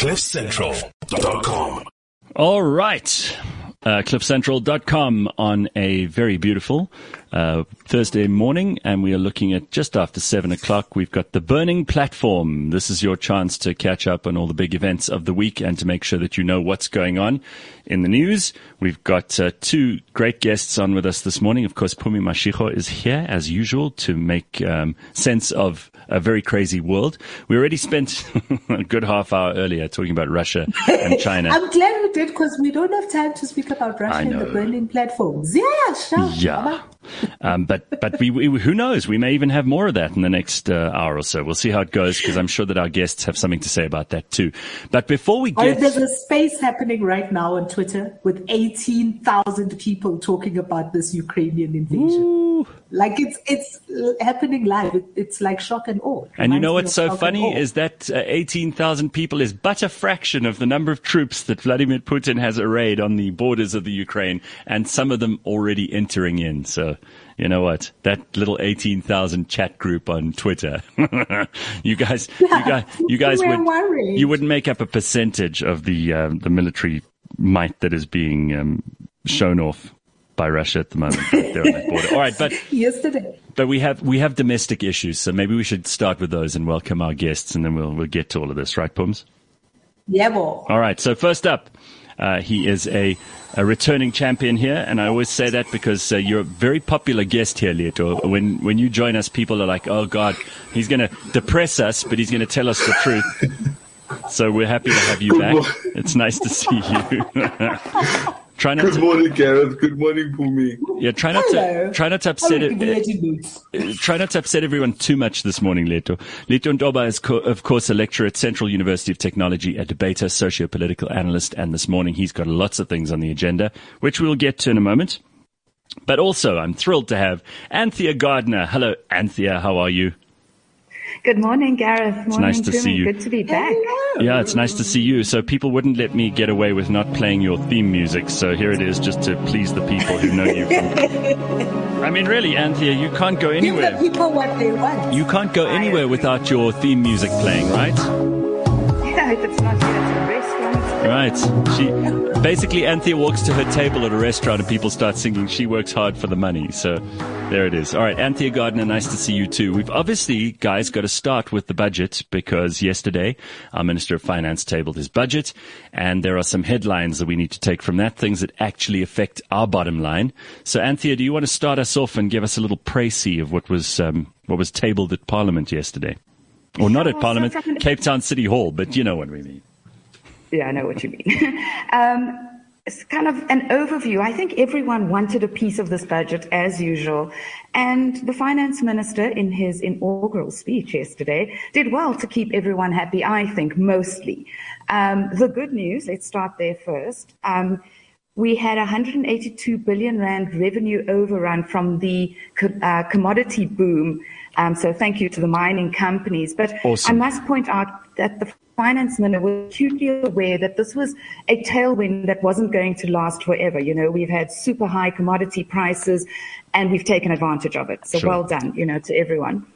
CliffCentral.com. All right. Uh, CliffCentral.com on a very beautiful uh, Thursday morning, and we are looking at just after seven o'clock. We've got the Burning Platform. This is your chance to catch up on all the big events of the week and to make sure that you know what's going on in the news. We've got uh, two great guests on with us this morning. Of course, Pumi Mashiko is here as usual to make um, sense of a very crazy world. We already spent a good half hour earlier talking about Russia and China. I'm glad we did because we don't have time to speak about Russia and the Burning Platforms. Yeah, sure. Yeah. Um, but but we, we, who knows? We may even have more of that in the next uh, hour or so. We'll see how it goes because I'm sure that our guests have something to say about that too. But before we get, oh, there's a space happening right now on Twitter with 18,000 people talking about this Ukrainian invasion. Ooh. Like it's it's happening live. It, it's like shock and awe. and you know what's so funny is that uh, 18,000 people is but a fraction of the number of troops that Vladimir Putin has arrayed on the borders of the Ukraine, and some of them already entering in. So you know what? That little 18,000 chat group on Twitter. you guys, you guys, you guys would, worried. you wouldn't make up a percentage of the, um, the military might that is being, um, shown off by Russia at the moment. They're on that border. All right, but yesterday. But we have we have domestic issues, so maybe we should start with those and welcome our guests, and then we'll we'll get to all of this, right, Pums? Yeah, well. All right. So first up, uh, he is a, a returning champion here, and I always say that because uh, you're a very popular guest here, Leeto. When when you join us, people are like, "Oh God, he's going to depress us, but he's going to tell us the truth." So we're happy to have you back. It's nice to see you. Try not Good to, morning, Gareth. Good morning, Pumi. Yeah, try not Hello. to try not to upset it. Uh, try not to upset everyone too much this morning, Leeto. Leeto Nthoba is, co- of course, a lecturer at Central University of Technology, a debater, socio-political analyst, and this morning he's got lots of things on the agenda, which we'll get to in a moment. But also, I'm thrilled to have Anthea Gardner. Hello, Anthea. How are you? Good morning, Gareth. Morning, it's nice to see you. Good to be back. Hello. Yeah, it's nice to see you. So people wouldn't let me get away with not playing your theme music. So here it is, just to please the people who know you. From... I mean, really, Anthea, you can't go anywhere. Give the people what they want. You can't go anywhere without your theme music playing, right? Yeah, if it's not here, it's a restaurant. Right. She basically, Anthea walks to her table at a restaurant and people start singing, She works hard for the money. So there it is. All right, Anthea Gardner, nice to see you too. We've obviously, guys, got to start with the budget because yesterday our Minister of Finance tabled his budget and there are some headlines that we need to take from that, things that actually affect our bottom line. So, Anthea, do you want to start us off and give us a little précis of what was, um, what was tabled at Parliament yesterday? Or not at Parliament, Cape Town City Hall, but you know what we mean. Yeah, I know what you mean. um, it's kind of an overview. I think everyone wanted a piece of this budget as usual. And the finance minister in his inaugural speech yesterday did well to keep everyone happy, I think, mostly. Um, the good news, let's start there first. Um, we had 182 billion rand revenue overrun from the uh, commodity boom. Um, so thank you to the mining companies. But awesome. I must point out that the finance minister was acutely aware that this was a tailwind that wasn't going to last forever. You know, we've had super high commodity prices and we've taken advantage of it. So sure. well done, you know, to everyone.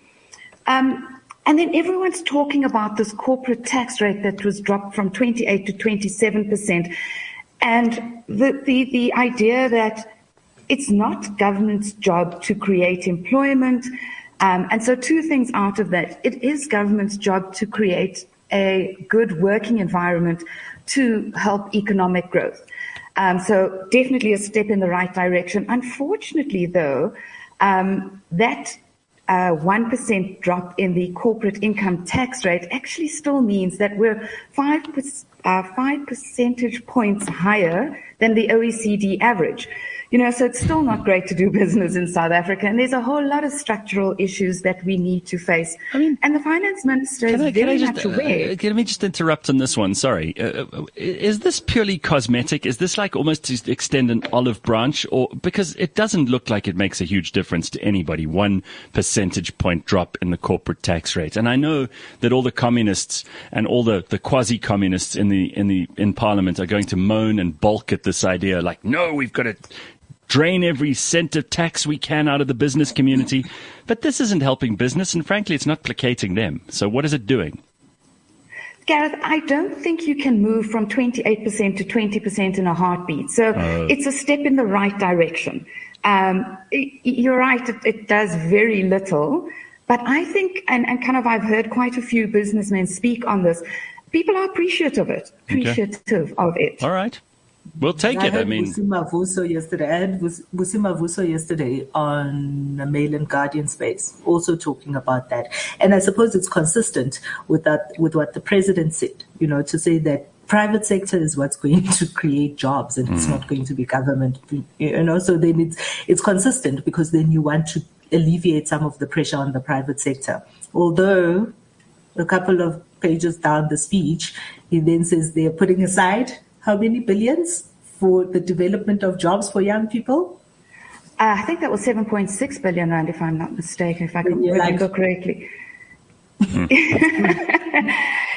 Um, and then everyone's talking about this corporate tax rate that was dropped from 28 to 27 percent, and the, the the idea that it's not government's job to create employment. Um, and so, two things out of that: it is government's job to create a good working environment to help economic growth. Um, so definitely a step in the right direction. Unfortunately, though, um, that uh, 1% drop in the corporate income tax rate actually still means that we're 5, uh, 5 percentage points higher than the OECD average. You know, so it's still not great to do business in South Africa, and there's a whole lot of structural issues that we need to face. I mean, and the finance minister is I, very just, much aware. Uh, let me just interrupt on this one. Sorry, uh, uh, is this purely cosmetic? Is this like almost to extend an olive branch, or because it doesn't look like it makes a huge difference to anybody? One percentage point drop in the corporate tax rate, and I know that all the communists and all the, the quasi-communists in the in the in Parliament are going to moan and balk at this idea, like, no, we've got to drain every cent of tax we can out of the business community. But this isn't helping business, and frankly, it's not placating them. So, what is it doing? Gareth, I don't think you can move from 28% to 20% in a heartbeat. So uh, it's a step in the right direction. Um, you're right, it, it, does very little. But I think, and, and kind of I've heard quite a few businessmen speak on this, people are appreciative of it, appreciative okay. of it. All right. We'll take I it. I mean, Busi Mavuso yesterday. I had Busi Mavuso yesterday on the Mail and Guardian space, also talking about that. And I suppose it's consistent with that, with what the president said. You know, to say that private sector is what's going to create jobs, and it's mm. not going to be government. You know, so then it's it's consistent because then you want to alleviate some of the pressure on the private sector. Although a couple of pages down the speech, he then says they're putting aside how many billions for the development of jobs for young people? Uh, I think that was 7.6 billion rand, if I'm not mistaken, if I can remember correctly.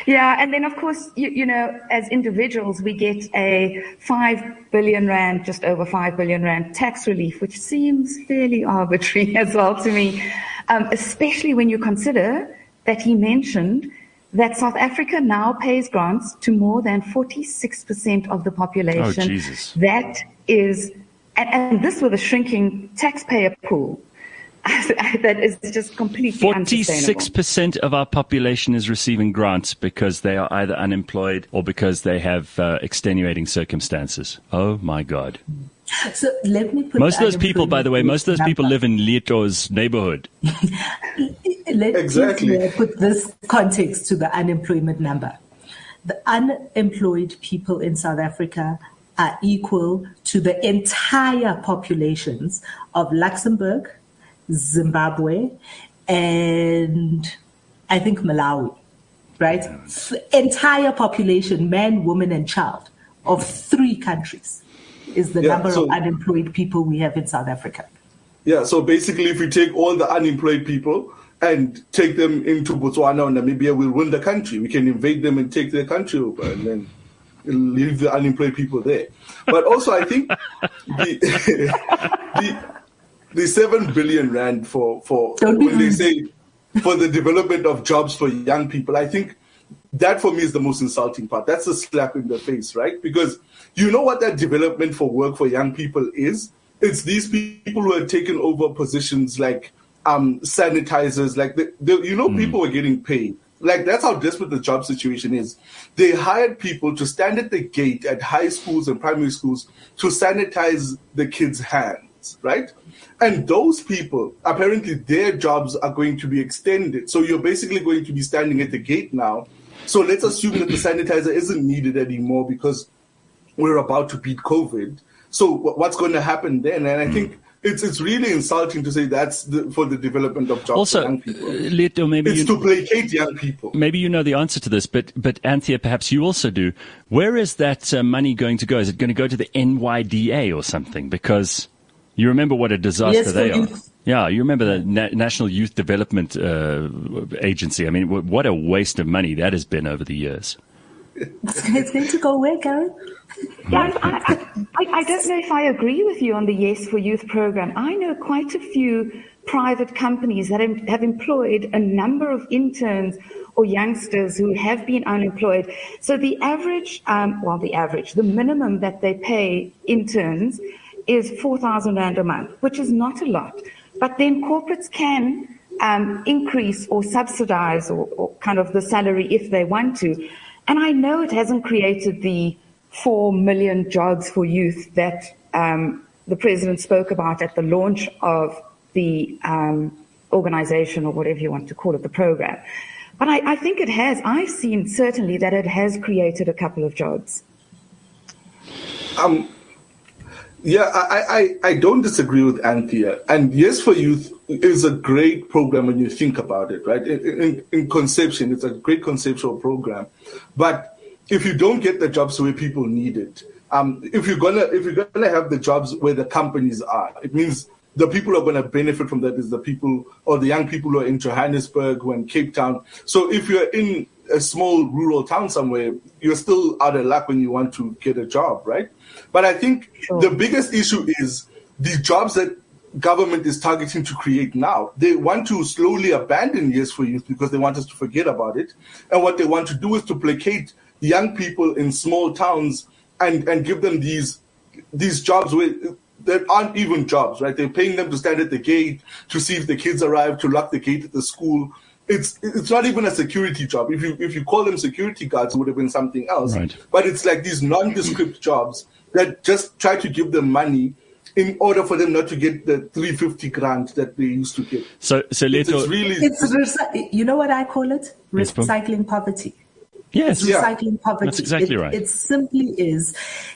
yeah, and then of course, you, you, know, as individuals, we get a five billion rand, just over five billion rand tax relief, which seems fairly arbitrary as well to me, um, especially when you consider that he mentioned that South Africa now pays grants to more than 46% of the population. Oh, Jesus. that is, and, and this with a shrinking taxpayer pool. that is just completely 46% of our population is receiving grants because they are either unemployed or because they have uh, extenuating circumstances. Oh my God. So let me put most of those people, by the way, most of those people live in Leeto's neighborhood. let exactly. me put this context to the unemployment number. The unemployed people in South Africa are equal to the entire populations of Luxembourg, Zimbabwe, and I think Malawi, right? Entire population, man, woman, and child of three countries is the yeah, number so, of unemployed people we have in South Africa. Yeah, so basically, if we take all the unemployed people and take them into Botswana or Namibia, we'll win the country. We can invade them and take their country over and then leave the unemployed people there. But also, I think the, the the seven billion rand for for when they say for the development of jobs for young people, I think that for me is the most insulting part. That's a slap in the face, right? Because you know what that development for work for young people is? It's these people who have taken over positions like um, sanitizers, like the, the, you know, mm. people are getting paid. Like that's how desperate the job situation is. They hired people to stand at the gate at high schools and primary schools to sanitize the kids' hands, right? And those people, apparently their jobs are going to be extended. So you're basically going to be standing at the gate now. So let's assume that the sanitizer isn't needed anymore because we're about to beat COVID. So what's going to happen then? And I think it's it's really insulting to say that's the, for the development of jobs also, for young people. Uh, maybe it's you, to placate young people. Maybe you know the answer to this, but but Anthea, perhaps you also do. Where is that uh, money going to go? Is it going to go to the NYDA or something? Because you remember what a disaster yes, they are. Yeah, you remember the Na- National Youth Development uh, Agency. I mean, w- what a waste of money that has been over the years. It's going to go where, Karen? Yeah, I, I, I, don't know if I agree with you on the Yes for Youth program. I know quite a few private companies that have employed a number of interns or youngsters who have been unemployed. So the average, um, well, the average, the minimum that they pay interns is 4,000 Rand a month, which is not a lot. But then corporates can um, increase or subsidize or, or, kind of the salary if they want to. And I know it hasn't created the 4 million jobs for youth that um, the president spoke about at the launch of the um, organization or whatever you want to call it, the program. But I, I think it has, I've seen certainly that it has created a couple of jobs. Um, yeah, I, I, I don't disagree with Anthea. And Yes for Youth is a great program when you think about it, right? In, in, in, conception, it's a great conceptual program. But if you don't get the jobs where people need it, um, if you're gonna if you're gonna have the jobs where the companies are, it means the people who are going to benefit from that is the people or the young people who are in Johannesburg or in Cape Town. So if you're in a small rural town somewhere, you're still out of luck when you want to get a job, right? But I think sure. the biggest issue is the jobs that government is targeting to create now. They want to slowly abandon Yes for Youth because they want us to forget about it. And what they want to do is to placate young people in small towns and, and give them these these jobs where there aren't even jobs, right? They're paying them to stand at the gate to see if the kids arrive, to lock the gate at the school. It's it's not even a security job. If you if you call them security guards, it would have been something else. Right. But it's like these nondescript jobs that just try to give them money in order for them not to get the 350 grant that they used to get. So, so It's, Leeto, it's really It's recy- you know what I call it? Yes, Recycling poverty. yes, Yeah. Recycling poverty. That's exactly It- right. It simply is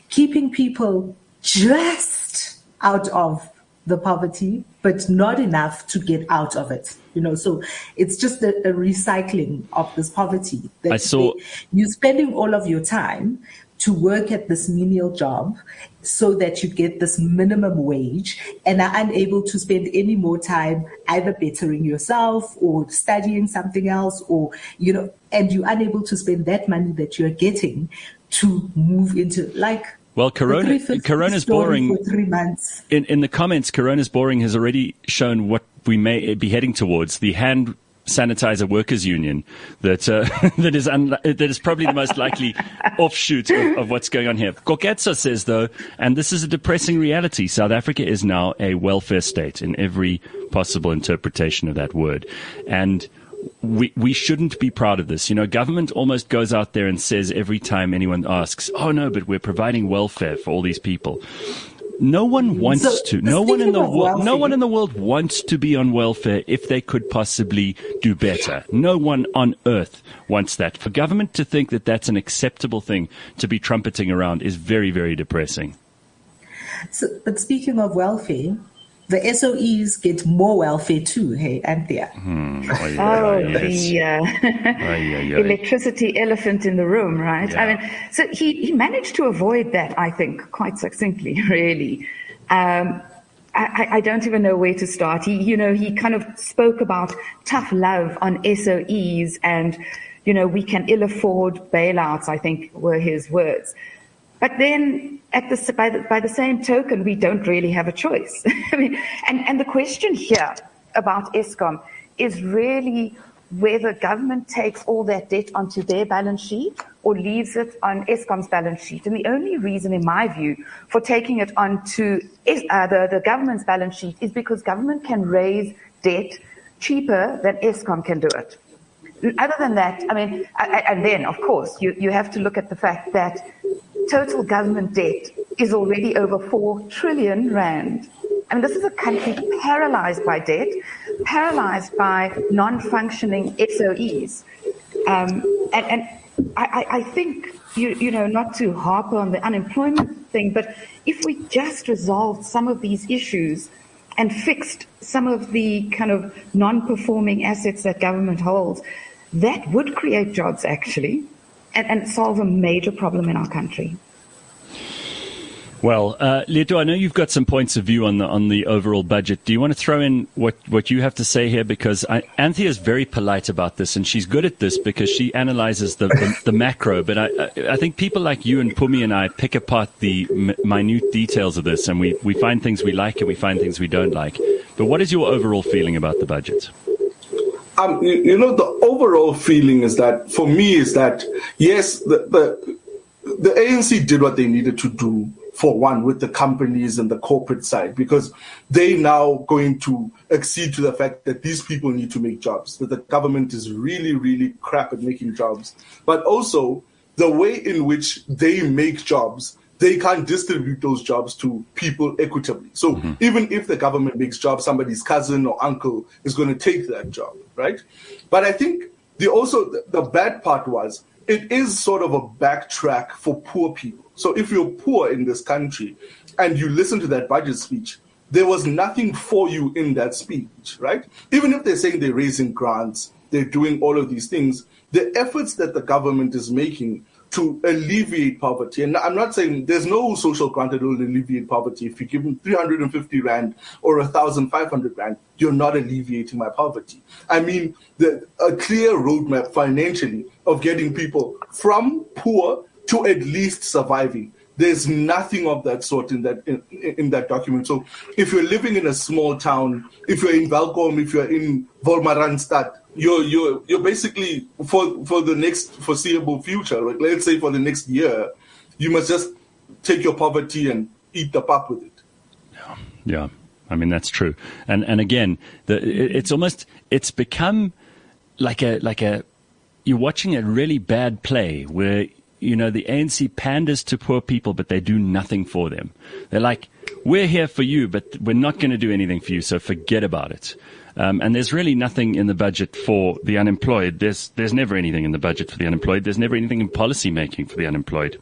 keeping people just out of the poverty, but not enough to get out of it. You know, so it's just a, a recycling of this poverty. That I saw- they- you're spending all of your time to work at this menial job so that you get this minimum wage and are unable to spend any more time either bettering yourself or studying something else or you know and you're unable to spend that money that you're getting to move into like Well, Corona- 350 Corona's boring. for three months in, in the comments, Corona's boring has already shown what we may be heading towards the hand sanitizer workers union that uh, that is un- that is probably the most likely offshoot of, of what's going on here. Koketsa says though, and this is a depressing reality: South Africa is now a welfare state in every possible interpretation of that word, and. We, we shouldn't be proud of this. You know, government almost goes out there and says every time anyone asks, oh no, but we're providing welfare for all these people. No one wants So, to. No one in the world. No one in the world wants to be on welfare if they could possibly do better. No one on earth wants that. For government to think that that's an acceptable thing to be trumpeting around is very, very depressing. so, but speaking of welfare the SOEs get more welfare too hey Anthea Oh, the uh, electricity elephant in the room, right? Yeah. I mean, so he, he managed to avoid that, I think, quite succinctly, really. Um, I, I- I don't even know where to start. He, you know, he kind of spoke about tough love on SOEs and, you know, we can ill afford bailouts, I think were his words. But then, the, by, the, by the same token, we don't really have a choice. I mean, and, and the question here about Eskom is really whether government takes all that debt onto their balance sheet or leaves it on Eskom's balance sheet. And the only reason, in my view, for taking it onto uh, the, the government's balance sheet is because government can raise debt cheaper than Eskom can do it. Other than that, I mean, and then, of course, you, you have to look at the fact that total government debt is already over 4 trillion rand. I mean, this is a country paralyzed by debt, paralyzed by non-functioning SOEs. Um, and and I, I think, you, you know, not to harp on the unemployment thing, but if we just resolved some of these issues and fixed some of the kind of non-performing assets that government holds, that would create jobs actually and, and solve a major problem in our country. Well, uh, Leeto, I know you've got some points of view on the on the overall budget. Do you want to throw in what, what you have to say here? Because I, Anthea is very polite about this, and she's good at this because she analyzes the, the, the macro. But I, I I think people like you and Pumi and I pick apart the m- minute details of this, and we, we find things we like and we find things we don't like. But what is your overall feeling about the budget? Um, you, you know, the overall feeling is that for me is that yes, the, the the ANC did what they needed to do for one with the companies and the corporate side because they now going to accede to the fact that these people need to make jobs that the government is really really crap at making jobs. But also the way in which they make jobs they can't distribute those jobs to people equitably. So mm-hmm. even if the government makes jobs, somebody's cousin or uncle is going to take that job, right? But I think the also the, the bad part was it is sort of a backtrack for poor people. So if you're poor in this country and you listen to that budget speech, there was nothing for you in that speech, right? Even if they're saying they're raising grants, they're doing all of these things, the efforts that the government is making to alleviate poverty. And I'm not saying there's no social grant that will alleviate poverty. If you give them 350 rand or 1,500 rand, you're not alleviating my poverty. I mean, the, a clear roadmap financially of getting people from poor to at least surviving. There's nothing of that sort in that in, in that document. So if you're living in a small town, if you're in Welkom, if you're in Wolmaransstad, you're you're you're basically for for the next foreseeable future, like let's say for the next year, you must just take your poverty and eat the pap with it. Yeah. Yeah. I mean that's true. And and again, the it's almost it's become like a like a you're watching a really bad play where you know the ANC panders to poor people, but they do nothing for them. They're like, we're here for you, but we're not going to do anything for you, so forget about it. Um, and there's really nothing in the budget for the unemployed. There's there's never anything in the budget for the unemployed. There's never anything in policy making for the unemployed.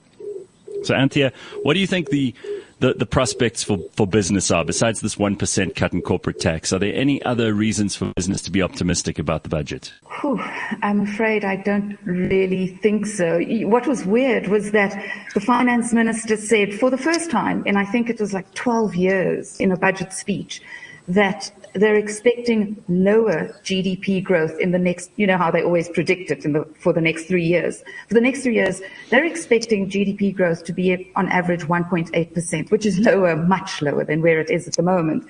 So Anthea, what do you think the the, the prospects for, for business are besides this 1% cut in corporate tax? Are there any other reasons for business to be optimistic about the budget? Whew, I'm afraid I don't really think so. What was weird was that the finance minister said for the first time, and I think it was like 12 years in a budget speech, that they're expecting lower GDP growth in the next, you know how they always predict it the, for the next three years. For the next three years, they're expecting GDP growth to be on average 1.8%, which is lower, much lower than where it is at the moment.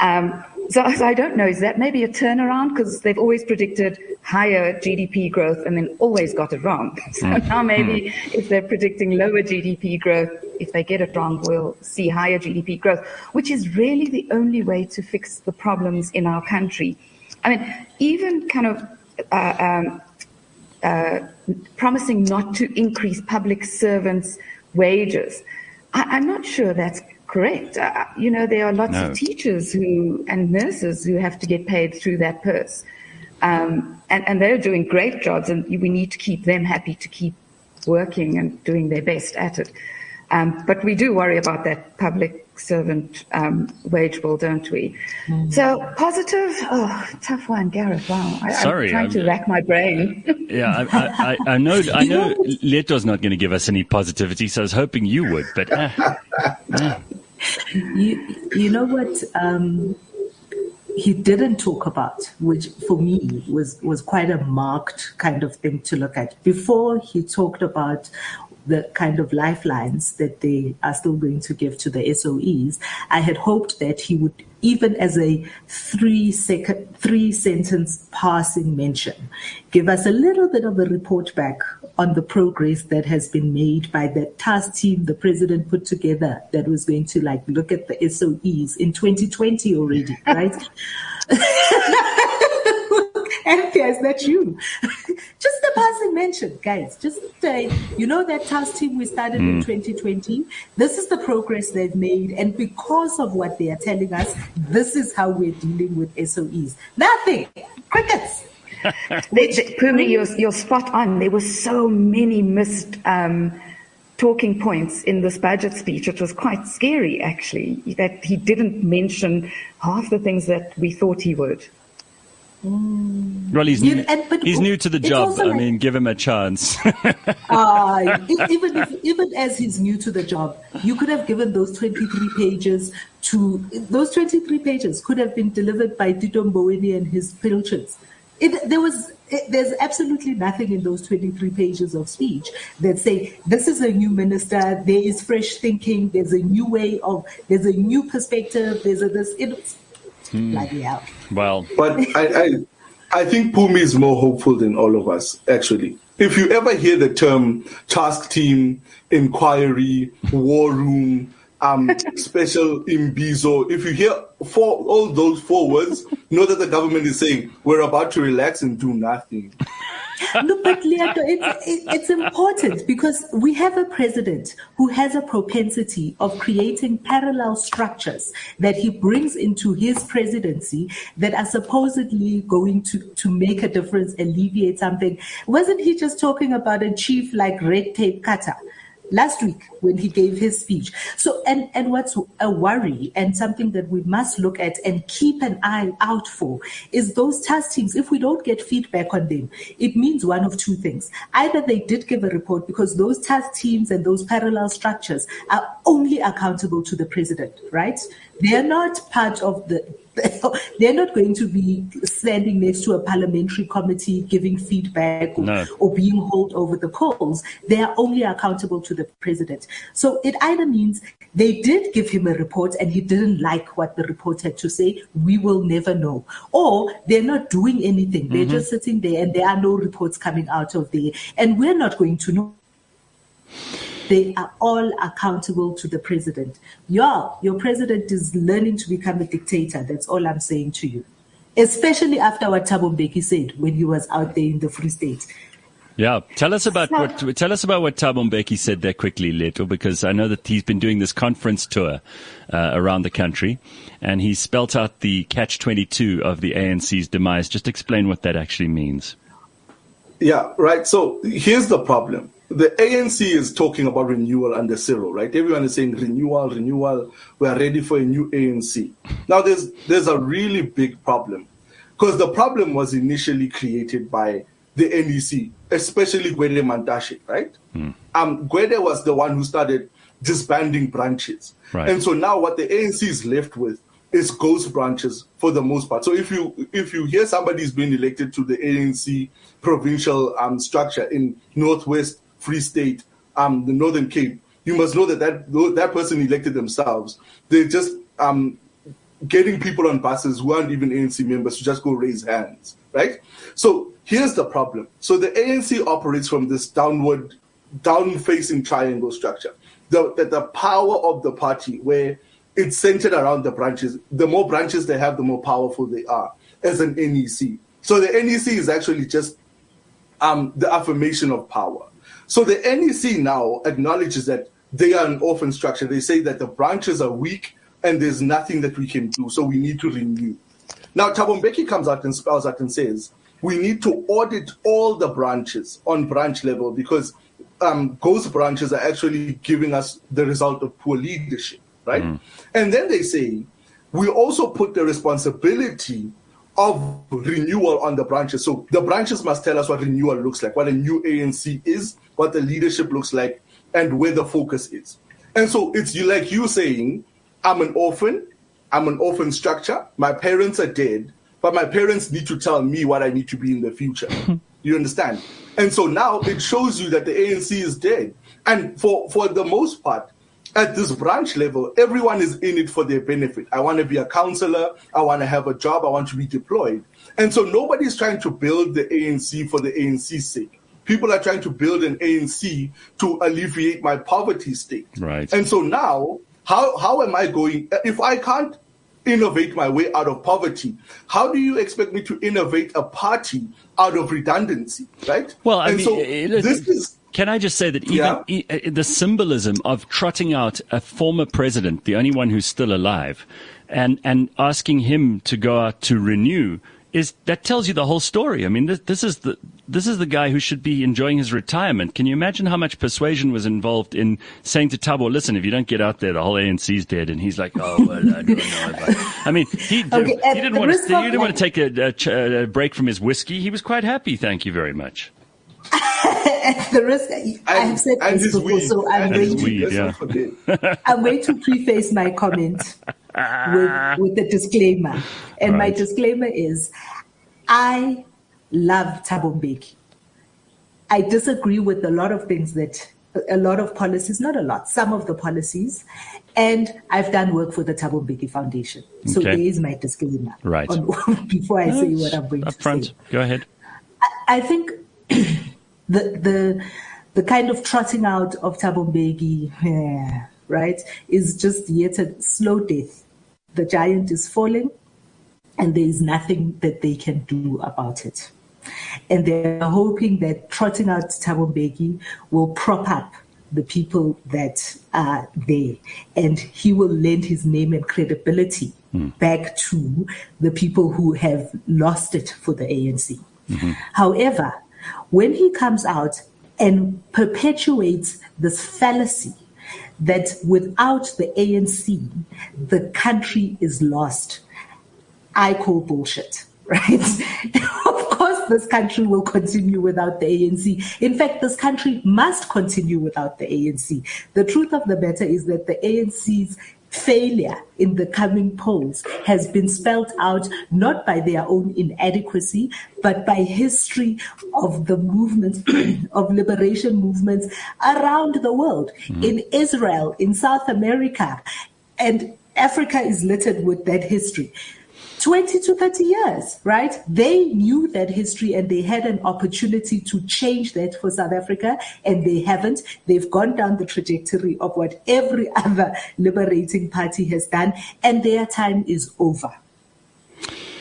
Um, so, so, I don't know. Is that maybe a turnaround? Because they've always predicted higher GDP growth and then always got it wrong. So mm. now maybe mm. if they're predicting lower GDP growth, if they get it wrong, we'll see higher GDP growth, which is really the only way to fix the problems in our country. I mean, even kind of uh, um, uh, promising not to increase public servants' wages. I, am not sure that's correct. Uh, you know, there are lots no. of teachers who and nurses who have to get paid through that purse. Um, and, and they're doing great jobs, and we need to keep them happy to keep working and doing their best at it. Um, but we do worry about that public servant um, wage bill, don't we? Mm. So positive, oh, tough one, Gareth. Wow, I, Sorry, I'm trying I'm, to rack my brain. yeah, I, I, I, know, I know, Leeto's not going to give us any positivity, so I was hoping you would, but. Uh, uh. You, you know what? Um, he didn't talk about, which for me was, was quite a marked kind of thing to look at. Before he talked about the kind of lifelines that they are still going to give to the SOEs, I had hoped that he would, even as a three second, three sentence passing mention, give us a little bit of a report back on the progress that has been made by that task team the president put together that was going to like look at the SOEs in 2020 already, right? Anthea, is that you? just the passing mention, guys. Just say, you know that task team we started mm. in 2020? This is the progress they've made. And because of what they are telling us, this is how we're dealing with SOEs. Nothing. Crickets. Pumi, you're, you're spot on. There were so many missed um, talking points in this budget speech. It was quite scary, actually, that he didn't mention half the things that we thought he would. Mm. Well, he's new, and, he's new to the job. I like, mean, give him a chance. uh, even if, even as he's new to the job, you could have given those 23 pages to those 23 pages could have been delivered by Tito Mboweni and his pilchards. It, there was it, there's absolutely nothing in those 23 pages of speech that say this is a new minister there is fresh thinking there's a new way of there's a new perspective there's a this it's Hmm. Bloody hell. Well, but I, I, I think Pumi is more hopeful than all of us, actually. If you ever hear the term task team, inquiry, war room, um, special imbizo, if you hear four, all those four words, know that the government is saying we're about to relax and do nothing no, but Leeto, it's, it's important because we have a president who has a propensity of creating parallel structures that he brings into his presidency that are supposedly going to, to make a difference, alleviate something. Wasn't he just talking about a chief like red tape cutter? Last week when he gave his speech. So, and, and what's a worry and something that we must look at and keep an eye out for is those task teams. If we don't get feedback on them, it means one of two things. Either they did give a report because those task teams and those parallel structures are only accountable to the president, right? They're not part of the they're not going to be standing next to a parliamentary committee giving feedback or, No. or being hauled over the coals. They are only accountable to the president. So it either means they did give him a report and he didn't like what the report had to say. We will never know. Or they're not doing anything. They're mm-hmm. just sitting there and there are no reports coming out of there. And we're not going to know. They are all accountable to the president. Yeah, your president is learning to become a dictator. That's all I'm saying to you. Especially after what Thabo Mbeki said when he was out there in the Free State. Yeah, tell us about what tell us about what Thabo Mbeki said there quickly, Leeto, because I know that he's been doing this conference tour uh, around the country, and he spelt out the catch twenty two of the ANC's demise. Just explain what that actually means. Yeah, right. So here's the problem. The ANC is talking about renewal under Cyril, right? Everyone is saying renewal, renewal. We are ready for a new ANC. Now, there's there's a really big problem because the problem was initially created by the NEC, especially Gwede Mantashe, right? Um, Gwede was the one who started disbanding branches, Right. and so now what the ANC is left with is ghost branches for the most part. So if you if you hear somebody's been elected to the ANC provincial um, structure in Northwest Free State, um, the Northern Cape, you must know that that that person elected themselves. They're just um, getting people on buses who aren't even ANC members to just go raise hands, right? So here's the problem. So the ANC operates from this downward, down-facing triangle structure. The, the, the power of the party, where it's centered around the branches. The more branches they have, the more powerful they are as an NEC. So the NEC is actually just um, the affirmation of power. So the NEC now acknowledges that they are an orphan structure. They say that the branches are weak and there's nothing that we can do, so we need to renew. Now, Thabo Mbeki comes out and spells out and says, we need to audit all the branches on branch level because um, ghost branches are actually giving us the result of poor leadership, right? And then they say, we also put the responsibility of renewal on the branches. So the branches must tell us what renewal looks like, what a new ANC is, what the leadership looks like, and where the focus is. And so it's you like you saying, I'm an orphan, I'm an orphan structure, my parents are dead, but my parents need to tell me what I need to be in the future. you understand? And so now it shows you that the ANC is dead. And for, for the most part, at this branch level, everyone is in it for their benefit. I want to be a counselor. I want to have a job. I want to be deployed. And so nobody's trying to build the ANC for the ANC's sake. People are trying to build an ANC to alleviate my poverty state. Right. And so now, how, how am I going? If I can't innovate my way out of poverty, how do you expect me to innovate a party out of redundancy? Right? Well, I and mean, so uh, this is. Can I just say that even Yeah. e- uh, the symbolism of trotting out a former president, the only one who's still alive, and and asking him to go out to renew is that tells you the whole story. I mean, this, this is the this is the guy who should be enjoying his retirement. Can you imagine how much persuasion was involved in saying to Thabo, "Listen, if you don't get out there, the whole ANC's dead." And he's like, "Oh, well, I don't know." I mean, he, Okay, he didn't want to he didn't want to take a, a, a break from his whiskey. He was quite happy. Thank you very much. at the risk, I have said this before, so I'm going to weed. yeah. I'm going to preface my comment with, with a disclaimer. And my disclaimer is I love Thabo Mbeki. I disagree with a lot of things that, a lot of policies, not a lot, some of the policies. And I've done work for the Thabo Mbeki Foundation. So Okay. there is my disclaimer. Right. on- before I say what I'm going Up to front, say. go ahead. I think the the the kind of trotting out of Thabo Mbeki, eh, right, is just yet a slow death. The giant is falling, and there is nothing that they can do about it. And they're hoping that trotting out Thabo Mbeki will prop up the people that are there, and he will lend his name and credibility hmm. back to the people who have lost it for the ANC. Mm-hmm. However, when he comes out and perpetuates this fallacy that without the ANC, the country is lost, I call bullshit, right? of course, this country will continue without the ANC. In fact, this country must continue without the ANC. The truth of the matter is that the ANC's failure in the coming polls has been spelled out not by their own inadequacy, but by history of the movements, of liberation movements around the world, mm. in Israel, in South America, and Africa is littered with that history. 20 to 30 years, right? They knew that history and they had an opportunity to change that for South Africa and they haven't. They've gone down the trajectory of what every other liberating party has done and their time is over.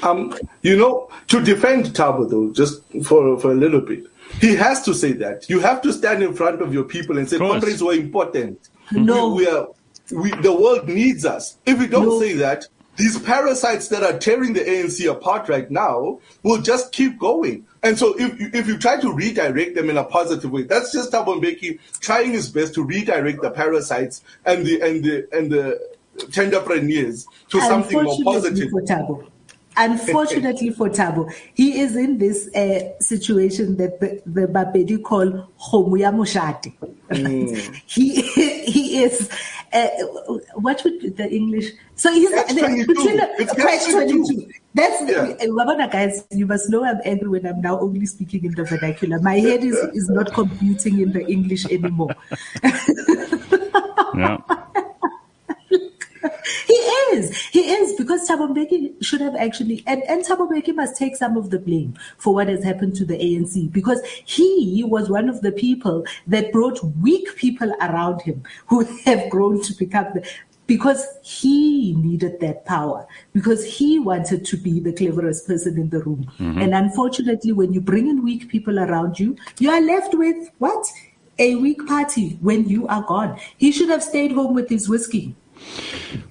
Um, you know, to defend Thabo though, just for, for a little bit, he has to say that. You have to stand in front of your people and say, comrades were important. No. We, we are, we, the world needs us. If we don't no. say that, these parasites that are tearing the ANC apart right now will just keep going. And so if you, if you try to redirect them in a positive way, that's just Thabo Mbeki trying his best to redirect the parasites and the and the and the tenderpreneurs to something more positive. For Thabo. Unfortunately for Thabo, he is in this uh, situation that the, the Bapedi call Homuya Mushati. Mm. he he is uh, what would the English? So he's catch 22. between it's catch 22. That's yeah. Uh, guys. You must know I'm angry when I'm now only speaking in the vernacular. My head is is not computing in the English anymore. yeah. he is. He is because Thabo Mbeki should have actually, and, and Thabo Mbeki must take some of the blame for what has happened to the ANC because he was one of the people that brought weak people around him who have grown to become the, because he needed that power, because he wanted to be the cleverest person in the room. Mm-hmm. And unfortunately, when you bring in weak people around you, you are left with what? A weak party when you are gone. He should have stayed home with his whiskey.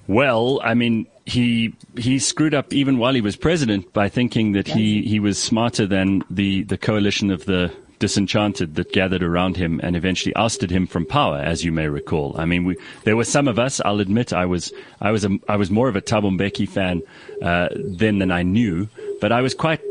Well, I mean, he he screwed up even while he was president by thinking that he, he was smarter than the, the coalition of the disenchanted that gathered around him and eventually ousted him from power, as you may recall. I mean, we, there were some of us. I'll admit, I was I was a, I was more of a Thabo Mbeki fan uh, then than I knew, but I was quite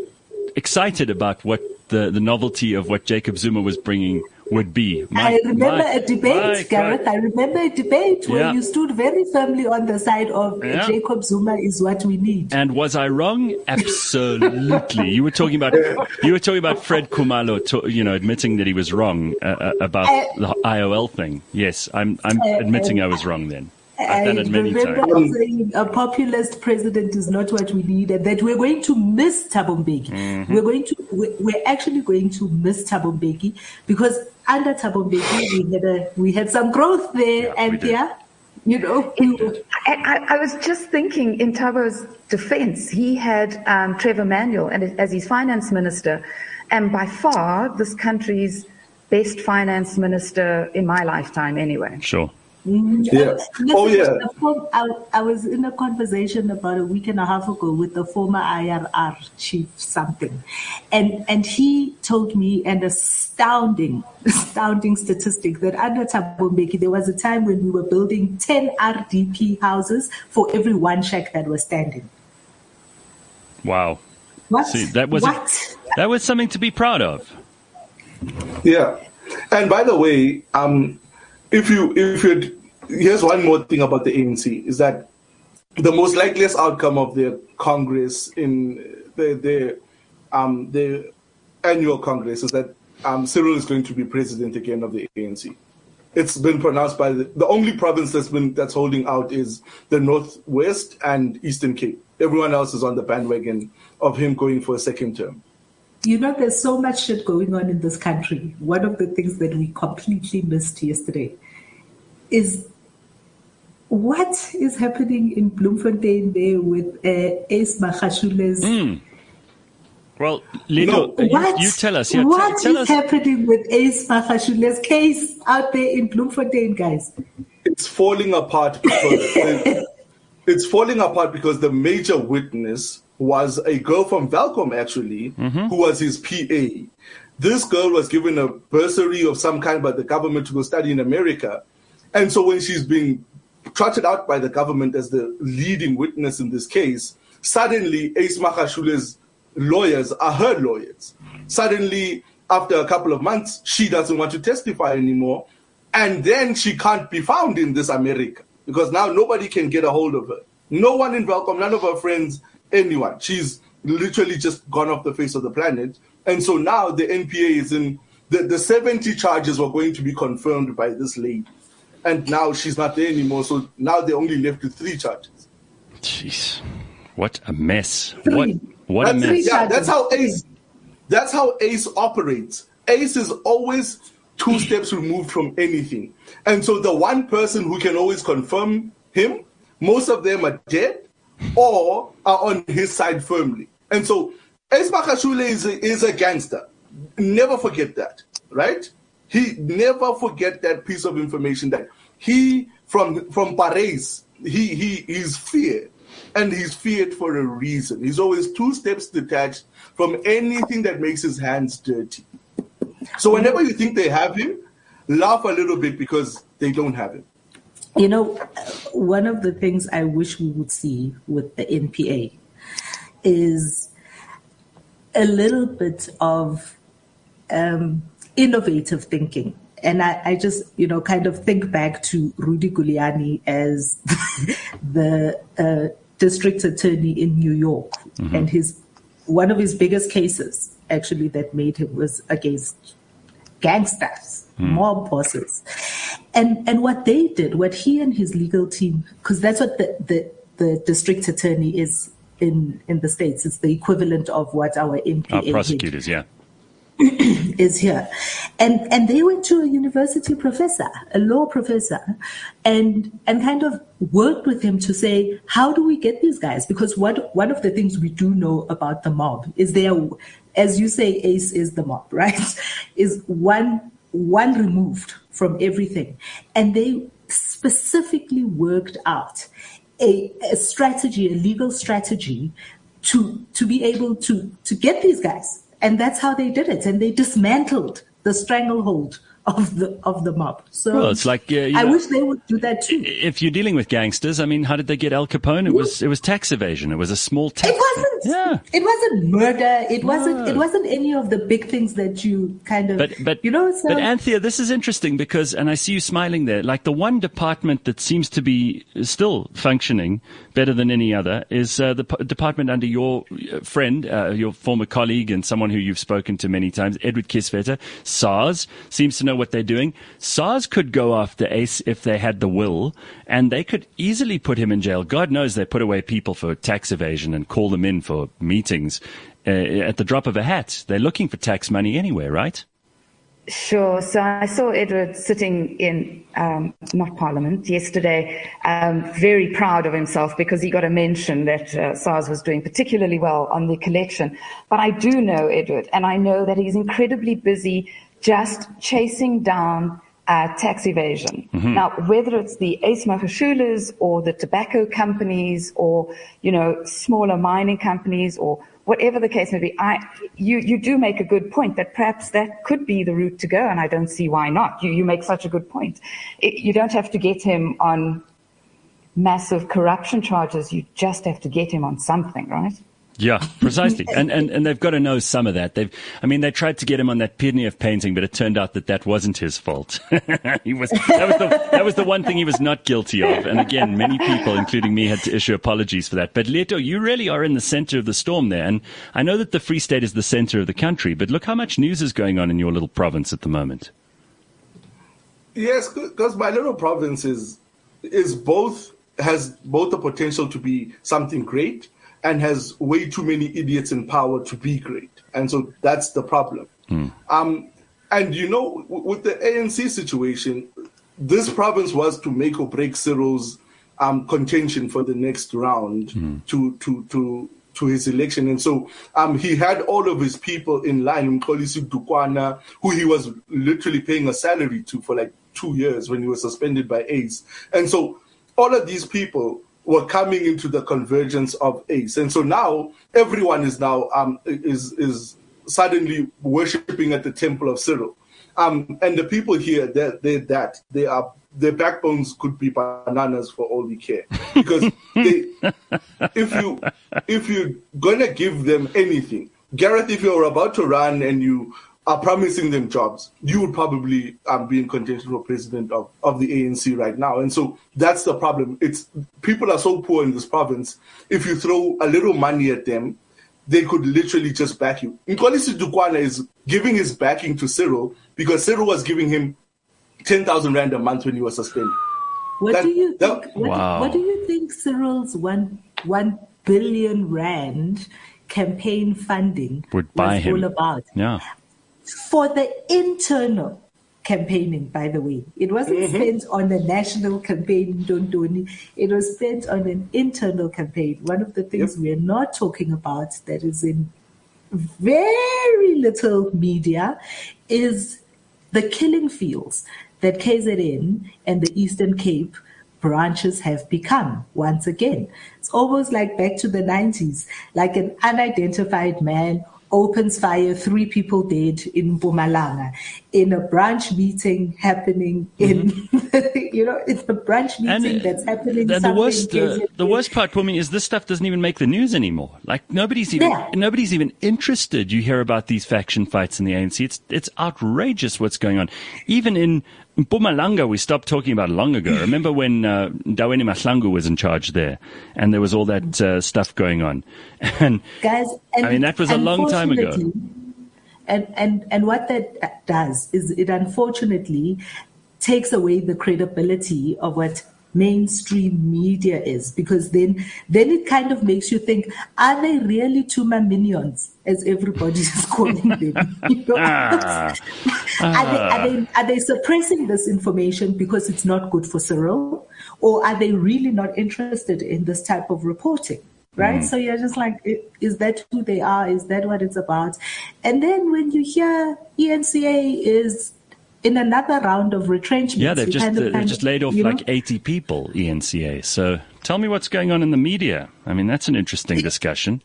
excited about what the the novelty of what Jacob Zuma was bringing would be. My, I remember my, a debate, Gareth. I remember a debate yeah. you stood very firmly on the side of yeah. Jacob Zuma is what we need. And was I wrong? Absolutely. you were talking about you were talking about Fred Khumalo, to, you know, admitting that he was wrong uh, uh about uh, the IOL thing. Yes, I'm I'm uh, admitting I was wrong then. I've done it many remember times. saying a populist president is not what we need, and that we're going to miss Thabo Mm-hmm. We're going to, we're actually going to miss Thabo because under Thabo Mbeki we had a, we had some growth there, yeah, and yeah, you know. I, I, was just thinking in Thabo's defense, he had um, Trevor Manuel and as his finance minister, and by far this country's best finance minister in my lifetime, anyway. Sure. Mm-hmm. Yeah. oh, yeah. I, I, was in a conversation about a week and a half ago with the former IRR chief something. And, and he told me an astounding, astounding statistic that under Thabo Mbeki, there was a time when we were building 10 RDP houses for every one shack that was standing. Wow. What? See, that was, what? A, that was something to be proud of. Yeah. And by the way, um, if you if you here's one more thing about the ANC is that the most likeliest outcome of the Congress in the the um, the annual Congress is that um, Cyril is going to be president again of the ANC. It's been pronounced by the, the only province that's been that's holding out is the Northwest and Eastern Cape. Everyone else is on the bandwagon of him going for a second term. You know, there's so much shit going on in this country. One of the things that we completely missed yesterday is what is happening in Bloemfontein there with uh, Ace Magashule's. Mm. Well, Lino, no, what, you, you, tell us. Yeah, what t- tell is us. happening with Ace Magashule's case out there in Bloemfontein, guys? It's falling apart because it's falling apart because the major witness was a girl from Welkom, actually, mm-hmm. who was his PA. This girl was given a bursary of some kind by the government to go study in America. And so when she's being trotted out by the government as the leading witness in this case, suddenly Ace Magashule's lawyers are her lawyers. Suddenly, after a couple of months, she doesn't want to testify anymore. And then she can't be found in this America. because now nobody can get a hold of her. No one in Welkom, none of her friends, anyone. She's literally just gone off the face of the planet. And so now the NPA is in the, the 70 charges were going to be confirmed by this lady. And now she's not there anymore. So now they're only left with three charges. Jeez. What a mess. What what that's, a mess. Yeah, that's how Ace that's how Ace operates. Ace is always two steps removed from anything. And so the one person who can always confirm him, most of them are dead or are on his side firmly. And so Ace Magashule is a, is a gangster. Never forget that, right? He never forget that piece of information that he from from Paris, he he is feared. And he's feared for a reason. He's always two steps detached from anything that makes his hands dirty. So whenever you think they have him, laugh a little bit because they don't have him. You know, one of the things I wish we would see with the NPA is a little bit of um, innovative thinking. And I, I, just, you know, kind of think back to Rudy Giuliani as the uh, district attorney in New York, mm-hmm. and his one of his biggest cases actually that made him was against gangsters, mm. mob bosses, and and what they did, what he and his legal team, because that's what the, the the district attorney is in in the states. It's the equivalent of what our NPA our prosecutors, yeah. is here. And and they went to a university professor, a law professor, and and kind of worked with him to say, how do we get these guys? Because what one of the things we do know about the mob is there as you say, Ace is the mob, right? is one one removed from everything. And they specifically worked out a, a strategy, a legal strategy to to be able to to get these guys and that's how they did it. And they dismantled the stranglehold of the of the mob. So well, it's like uh, I know, wish they would do that too. If you're dealing with gangsters, I mean, how did they get Al Capone? It was it was tax evasion. It was a small tax. It wasn't. Yeah. It wasn't murder. It wasn't. It wasn't any of the big things that you kind of. But but you know. So, but Anthea, this is interesting because, and I see you smiling there. Like the one department that seems to be still functioning better than any other is uh, the p- department under your uh, friend, uh, your former colleague, and someone who you've spoken to many times, Edward Kieswetter. SARS seems to know what they're doing. SARS could go after Ace if they had the will, and they could easily put him in jail. God knows they put away people for tax evasion and call them in for meetings uh, at the drop of a hat. They're looking for tax money anyway, right? Sure. So I saw Edward sitting in um, not Parliament yesterday, um, very proud of himself because he got a mention that uh, SARS was doing particularly well on the collection. But I do know Edward, and I know that he's incredibly busy just chasing down uh, tax evasion. Mm-hmm. Now, whether it's the Ace Magashules or the tobacco companies or, you know, smaller mining companies or whatever the case may be, I, you, you do make a good point that perhaps that could be the route to go, and I don't see why not. You, you make such a good point. It, you don't have to get him on massive corruption charges. You just have to get him on something, right? Yeah, precisely. and, and, and they've got to know some of that. They've, I mean, they tried to get him on that of painting, but it turned out that that wasn't his fault. he was, that was the, that was the one thing he was not guilty of. And again, many people, including me, had to issue apologies for that. But Leeto, you really are in the center of the storm there. And I know that the Free State is the center of the country, but look how much news is going on in your little province at the moment. Yes, because my little province is, is both, has both the potential to be something great and has way too many idiots in power to be great. And so that's the problem. Mm. Um, and you know, w- with the ANC situation, this province was to make or break Cyril's um, contention for the next round mm. to to to to his election. And so um, he had all of his people in line, Mxolisi Dukwana, who he was literally paying a salary to for like two years when he was suspended by ACE. And so all of these people were coming into the convergence of ACE. And so now everyone is now um, is is suddenly worshipping at the temple of Cyril. Um, and the people here, they're, they're that. They are their backbones could be bananas for all we care. Because they, if you if you're gonna give them anything, Gareth, if you're about to run and you are promising them jobs, you would probably um, be in contention for president of, of the ANC right now. And so that's the problem. It's people are so poor in this province. If you throw a little money at them, they could literally just back you. Mxolisi Dukwana is giving his backing to Cyril because Cyril was giving him 10,000 rand a month when he was suspended. What That- do you that- think? What, Wow. what do you think Cyril's one one billion rand campaign funding Would buy was him. all about? Yeah. For the internal campaigning, by the way, it wasn't mm-hmm. spent on the national campaign, Dondoni. It was spent on an internal campaign. One of the things Yep. we're not talking about that is in very little media is the killing fields that KZN and the Eastern Cape branches have become once again. It's almost like back to the 90s, like an unidentified man opens fire, three people dead in Mpumalanga, in a branch meeting happening in, you know, it's a branch meeting And, that's happening And the worst, uh, the worst part for me is this stuff doesn't even make the news anymore. Like nobody's even Yeah. nobody's even interested. You hear about these faction fights in the ANC. It's it's outrageous what's going on. Even in Mpumalanga, we stopped talking about long ago. Remember when uh, Daweni Mahlangu was in charge there, and there was all that uh, stuff going on. And guys. And I mean, that was a long time ago. And and and what that does is it unfortunately takes away the credibility of what mainstream media is because then then it kind of makes you think are they really Tuma minions as everybody is calling them you know? Ah. are, they, are, they, are they suppressing this information because it's not good for Cyril or are they really not interested in this type of reporting right? Mm. So you're just like, is that who they are? Is that what it's about? And then when you hear ENCA is in another round of retrenchment, yeah, they've just they've just laid off you know, like 80 people. ENCA. So tell me what's going on in the media. I mean, that's an interesting discussion.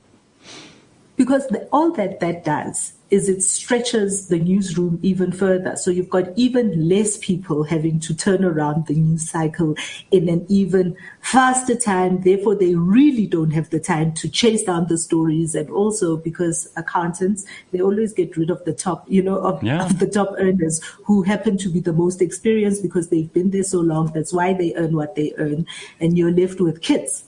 because the, all that that does is it stretches the newsroom even further. So you've got even less people having to turn around the news cycle in an even faster time. Therefore, they really don't have the time to chase down the stories. And also because accountants, they always get rid of the top, you know, of, Yeah. of the top earners who happen to be the most experienced because they've been there so long. That's why they earn what they earn. And you're left with kids.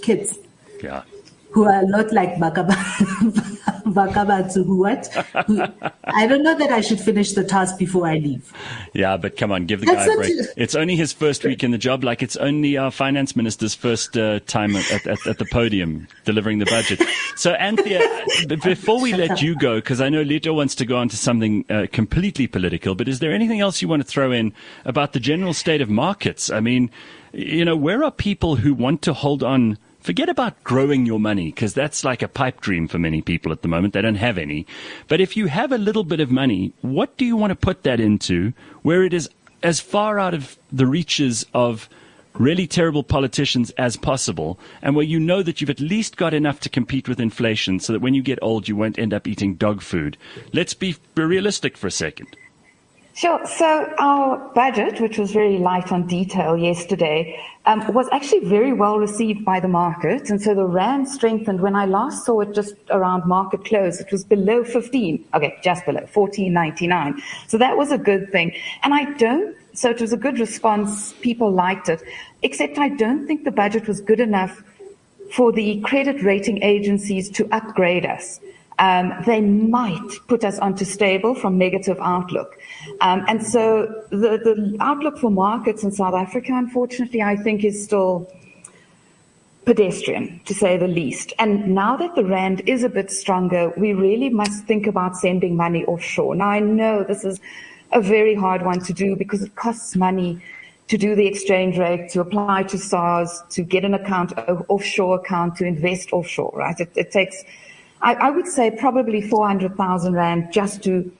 Kids Yeah. Who are a lot like Bakaba, Bakabatsu, who what? Who, I don't know that I should finish the task before I leave. Yeah, but come on, give the That's guy a break. It's only his first week in the job, like it's only our finance minister's first uh, time at, at, at the podium delivering the budget. So, Anthea, before we let you go, because I know Leeto wants to go on to something uh, completely political, but is there anything else you want to throw in about the general state of markets? I mean, you know, where are people who want to hold on? Forget about growing your money because that's like a pipe dream for many people at the moment. They don't have any. But if you have a little bit of money, what do you want to put that into where it is as far out of the reaches of really terrible politicians as possible and where you know that you've at least got enough to compete with inflation so that when you get old, you won't end up eating dog food? Let's be realistic for a second. Sure. So our budget, which was very light on detail yesterday, um, was actually very well received by the market. And so the rand strengthened. When I last saw it just around market close, it was below 15. Okay, just below 14.99. So that was a good thing. And I don't, so it was a good response. People liked it, except I don't think the budget was good enough for the credit rating agencies to upgrade us. Um, they might put us onto stable from negative outlook. Um, and so the, the outlook for markets in South Africa, unfortunately, I think is still pedestrian, to say the least. And now that the rand is a bit stronger, we really must think about sending money offshore. Now, I know this is a very hard one to do because it costs money to do the exchange rate, to apply to SARS, to get an account, offshore account, to invest offshore, right? It, it takes, I, I would say probably 400,000 Rand just to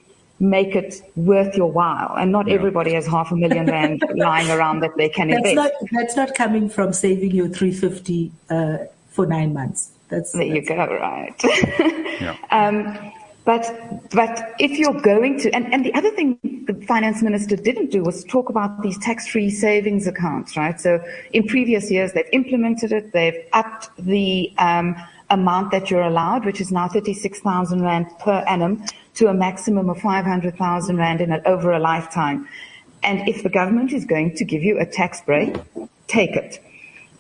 make it worth your while. And not everybody has half a million Rand lying around that they can That's invest. not that's not coming from saving your 350 uh, for nine months. That's There you that's- go, right. Yeah. um, but but if you're going to, and, and the other thing the finance minister didn't do was talk about these tax-free savings accounts, right? So in previous years they've implemented it, they've upped the um, amount that you're allowed, which is now 36,000 rand per annum, to a maximum of 500,000 Rand in over a lifetime. And if the government is going to give you a tax break, take it.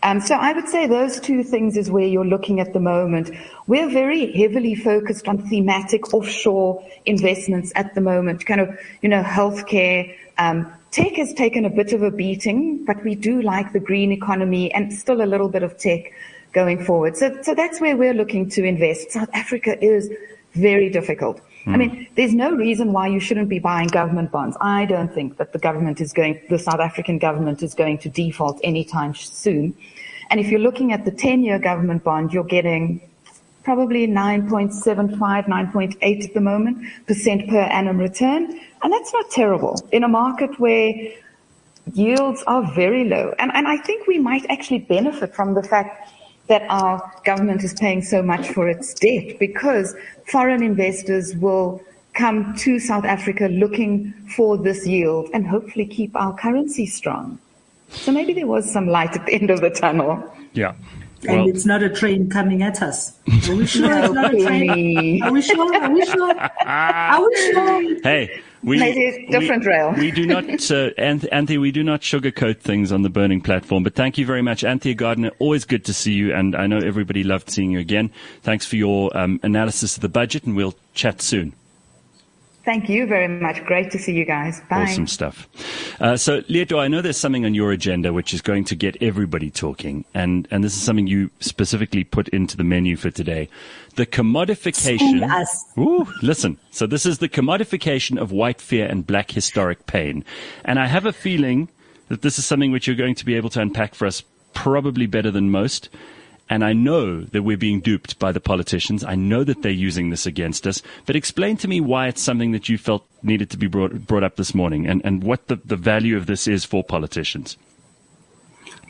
Um, so I would say those two things is where you're looking at the moment. We're very heavily focused on thematic offshore investments at the moment, kind of, you know, healthcare. Um, tech has taken a bit of a beating, but we do like the green economy and still a little bit of tech going forward. So, so that's where we're looking to invest. South Africa is very difficult. I mean, hmm. there's no reason why you shouldn't be buying government bonds. I don't think that the government is going, the South African government is going to default anytime soon. And if you're looking at the 10 year government bond, you're getting probably 9.75, 9.8 at the moment percent per annum return. And that's not terrible in a market where yields are very low. And, and I think we might actually benefit from the fact that our government is paying so much for its debt because foreign investors will come to South Africa looking for this yield and hopefully keep our currency strong. So maybe there was some light at the end of the tunnel. Yeah. Well, and it's not a train coming at us. Are we sure it's not a train? Are we sure? Are we sure? Are we sure? Hey, we, Maybe different we, rail. we do not, uh, Anthea, we do not sugarcoat things on the burning platform. But thank you very much, Anthea Gardner. Always good to see you, and I know everybody loved seeing you again. Thanks for your um, analysis of the budget, and we'll chat soon. Thank you very much. Great to see you guys. Bye. Awesome stuff. Uh, so, Leeto, I know there's something on your agenda which is going to get everybody talking, and, and this is something you specifically put into the menu for today. The commodification. Ooh, listen. So this is the commodification of white fear and black historic pain. And I have a feeling that this is something which you're going to be able to unpack for us probably better than most. And I know that we're being duped by the politicians. I know that they're using this against us. But explain to me why it's something that you felt needed to be brought, brought up this morning and, and what the, the value of this is for politicians.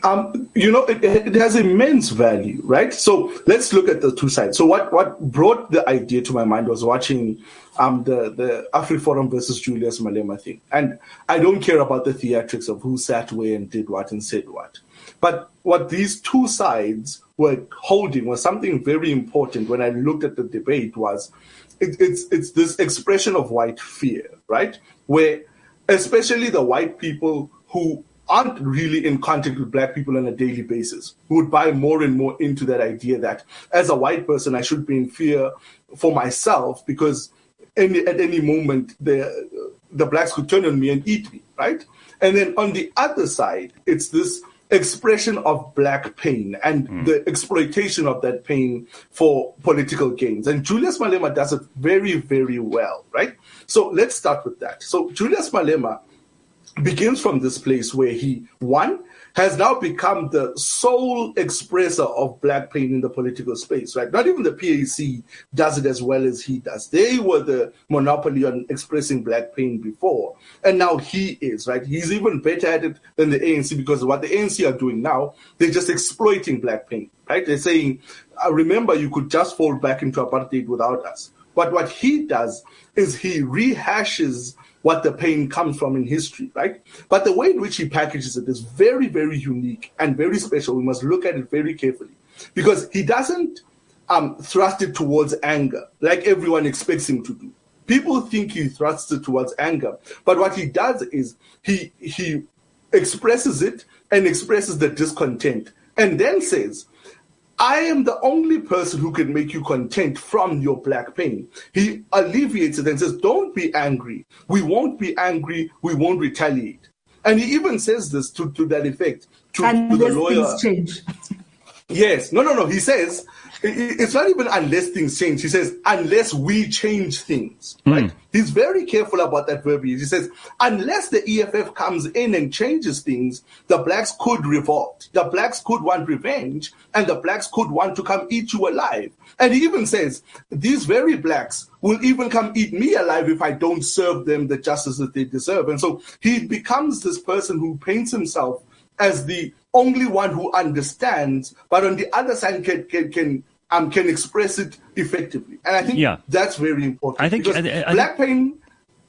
Um, you know, it, it, has immense value, right? So let's look at the two sides. So what, what brought the idea to my mind was watching um, the, the AfriForum versus Julius Malema thing. And I don't care about the theatrics of who sat where and did what and said what. But what these two sides were holding was something very important when I looked at the debate was it, it's it's this expression of white fear, right? Where especially the white people who aren't really in contact with black people on a daily basis, who would buy more and more into that idea that as a white person I should be in fear for myself because any, at any moment the the blacks could turn on me and eat me, right? And then on the other side, it's this expression of black pain and mm. the exploitation of that pain for political gains. And Julius Malema does it very, very well, right? So let's start with that. So Julius Malema begins from this place where he, one, has now become the sole expresser of black pain in the political space, right? Not even the PAC does it as well as he does. They were the monopoly on expressing black pain before. And now he is, right? He's even better at it than the ANC because what the ANC are doing now, they're just exploiting black pain, right? They're saying, uh, remember, you could just fall back into apartheid without us. But what he does is he rehashes what the pain comes from in history, right? But the way in which he packages it is very, very unique and very special. We must look at it very carefully because he doesn't um, thrust it towards anger like everyone expects him to do. People think he thrusts it towards anger, but what he does is he he expresses it and expresses the discontent, and then says, I am the only person who can make you content from your black pain. He alleviates it and says, Don't be angry. We won't be angry. We won't retaliate. And he even says this to, to that effect to, to the lawyer. Yes. No, no, no. He says, it's not even unless things change. He says, unless we change things. Hmm. Right? Mm. He's very careful about that verbiage. He says, unless the EFF comes in and changes things, the blacks could revolt. The blacks could want revenge, and the blacks could want to come eat you alive. And he even says, these very blacks will even come eat me alive if I don't serve them the justice that they deserve. And so he becomes this person who paints himself as the only one who understands, but on the other side can can can um, can express it effectively. And I think yeah. that's very important. I think I, I, black pain.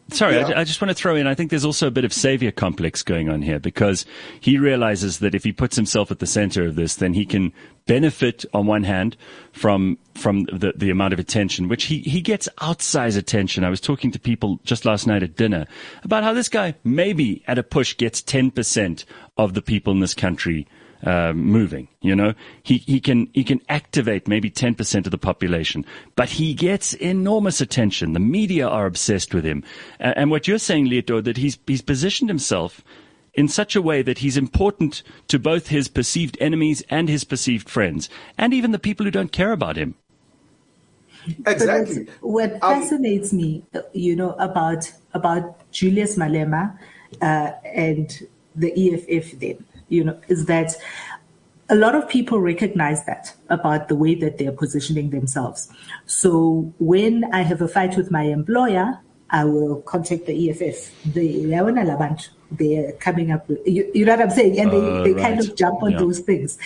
sorry, Yeah. I, I just want to throw in. I think there's also a bit of savior complex going on here because he realizes that if he puts himself at the center of this, then he can benefit on one hand from from the, the amount of attention, which he he gets outsized attention. I was talking to people just last night at dinner about how this guy maybe at a push gets ten percent of the people in this country uh, moving. You know, he, he can he can activate maybe ten percent of the population, but he gets enormous attention. The media are obsessed with him, and, and what you're saying, Leeto, that he's he's positioned himself in such a way that he's important to both his perceived enemies and his perceived friends, and even the people who don't care about him. Exactly. what Um, fascinates me, you know, about about Julius Malema uh, and the EFF, then, you know, is that a lot of people recognize that about the way that they're positioning themselves. So when I have a fight with my employer, I will contact the EFF. The Leona Labantu, they're coming up with, you, you know what I'm saying? And they, Uh, they kind of jump on Yeah. those things.